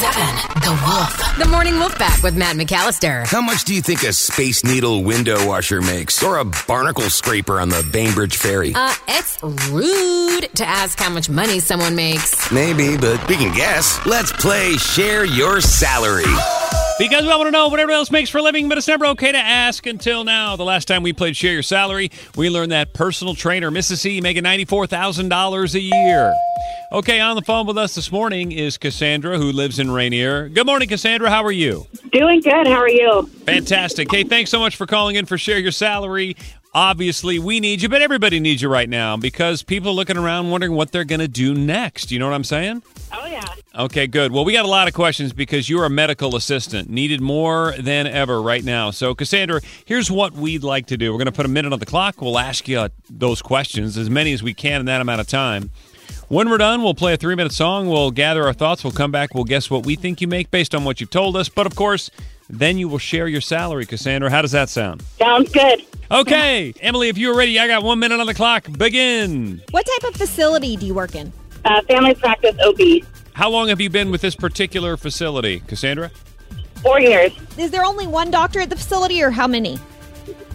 100.7 The Wolf. The Morning Wolf Pack with Matt McAllister. How much do you think a Space Needle window washer makes? Or a barnacle scraper on the Bainbridge Ferry? Uh, it's rude to ask how much money someone makes. Maybe, but we can guess. Let's play Share Your Salary. Because we all want to know what everyone else makes for a living, but it's never okay to ask until now. The last time we played Share Your Salary, we learned that personal trainer Mrs. C making $94,000 a year. Okay, on the phone with us this morning is Cassandra, who lives in Rainier. Good morning, Cassandra. How are you? Doing good. How are you? Fantastic. Hey, thanks so much for calling in for Share Your Salary. Obviously, we need you, but everybody needs you right now because people are looking around wondering what they're going to do next. You know what I'm saying? Yeah. Okay, good. Well, we got a lot of questions because you're a medical assistant, needed more than ever right now. So, Cassandra, here's what we'd like to do. We're going to put a minute on the clock. We'll ask you those questions, as many as we can in that amount of time. When we're done, we'll play a three minute song. We'll gather our thoughts. We'll come back. We'll guess what we think you make based on what you've told us. But of course, then you will share your salary, Cassandra. How does that sound? Sounds good. Okay, Emily, if you're ready, I got one minute on the clock. Begin. What type of facility do you work in? Uh, family practice OB. How long have you been with this particular facility, Cassandra? Four years. Is there only one doctor at the facility or how many?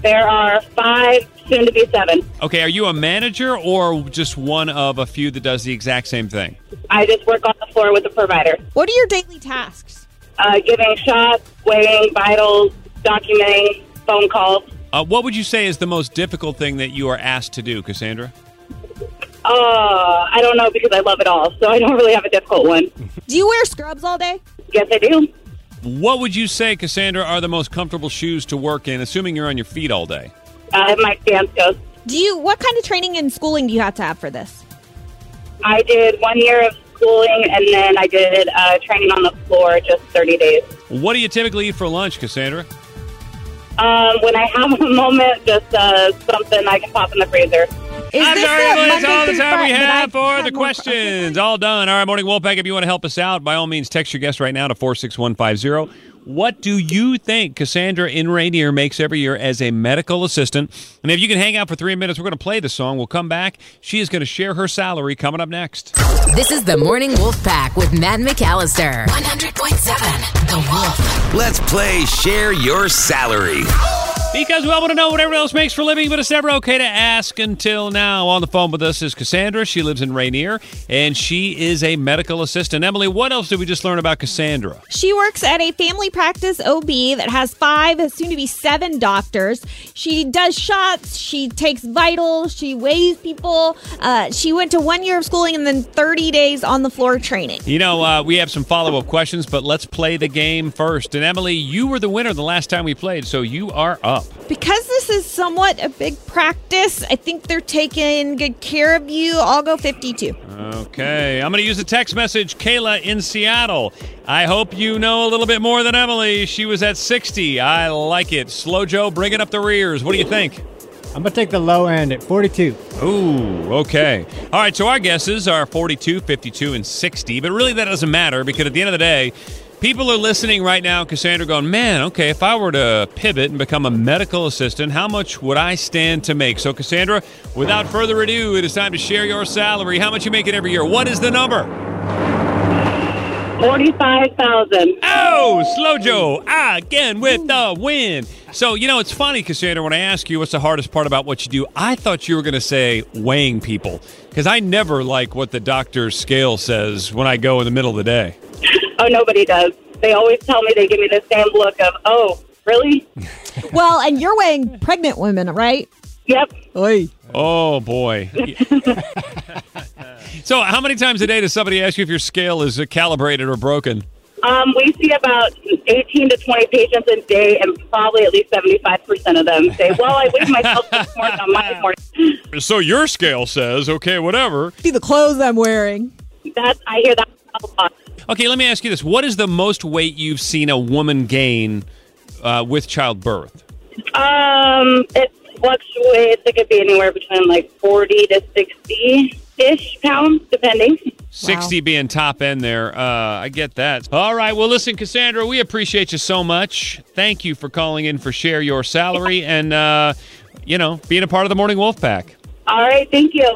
There are five, soon to be seven. Okay, are you a manager or just one of a few that does the exact same thing? I just work on the floor with the provider. What are your daily tasks? Uh, giving shots, weighing vitals, documenting phone calls. Uh, what would you say is the most difficult thing that you are asked to do, Cassandra? Uh, I don't know because I love it all, so I don't really have a difficult one. Do you wear scrubs all day? Yes, I do. What would you say, Cassandra, are the most comfortable shoes to work in, assuming you're on your feet all day? I have my Danskos. Do you what kind of training and schooling do you have to have for this? I did one year of schooling and then I did uh, training on the floor just 30 days. What do you typically eat for lunch, Cassandra? Um, when I have a moment, just uh, something I can pop in the freezer. Is I'm this sorry, a that's all the time we Friday? But I have for had the more questions. All done. All right, Morning Wolfpack, if you want to help us out, by all means, text your guest right now to 46150. What do you think Cassandra in Rainier makes every year as a medical assistant? And if you can hang out for three minutes, we're going to play the song. We'll come back. She is going to share her salary coming up next. This is the Morning Wolf Pack with Matt McAllister. 100.7 The Wolf. Let's play Share Your Salary. Because we all want to know what everyone else makes for a living, but it's never okay to ask until now. On the phone with us is Cassandra. She lives in Rainier, and she is a medical assistant. Emily, what else did we just learn about Cassandra? She works at a family practice OB that has five, soon to be seven doctors. She does shots, she takes vitals, she weighs people. Uh, she went to one year of schooling and then 30 days on the floor training. You know, uh, we have some follow up questions, but let's play the game first. And Emily, you were the winner the last time we played, so you are up. Because this is somewhat a big practice, I think they're taking good care of you. I'll go 52. Okay, I'm going to use a text message. Kayla in Seattle. I hope you know a little bit more than Emily. She was at 60. I like it. Slow Joe, bring it up the rears. What do you think? I'm going to take the low end at 42. Ooh, okay. All right, so our guesses are 42, 52, and 60, but really that doesn't matter because at the end of the day, people are listening right now, Cassandra, going, man, okay, if I were to pivot and become a medical assistant, how much would I stand to make? So, Cassandra, without further ado, it is time to share your salary. How much you make it every year? What is the number? 45000 Oh, Slow Joe, again with the win. So, you know, it's funny, Cassandra, when I ask you what's the hardest part about what you do, I thought you were going to say weighing people Because I never like what the doctor's scale says when I go in the middle of the day. Oh, nobody does. They always tell me they give me the same look of, oh, really? well, and you're weighing pregnant women, right? Yep. Oi. Oh boy. so, how many times a day does somebody ask you if your scale is uh, calibrated or broken? Um, we see about 18 to 20 patients a day, and probably at least 75% of them say, well, I weighed myself this morning on Monday morning. So your scale says, okay, whatever. See the clothes I'm wearing. That's, I hear that a lot. Okay, let me ask you this: What is the most weight you've seen a woman gain uh, with childbirth? Um, it fluctuates. It could be anywhere between like 40 to 60 ish pounds, depending. 60 being top end there. Uh, I get that. All right. Well, listen, Cassandra, we appreciate you so much. Thank you for calling in for Share Your Salary and, uh, you know, being a part of the Morning Wolf Pack. All right. Thank you.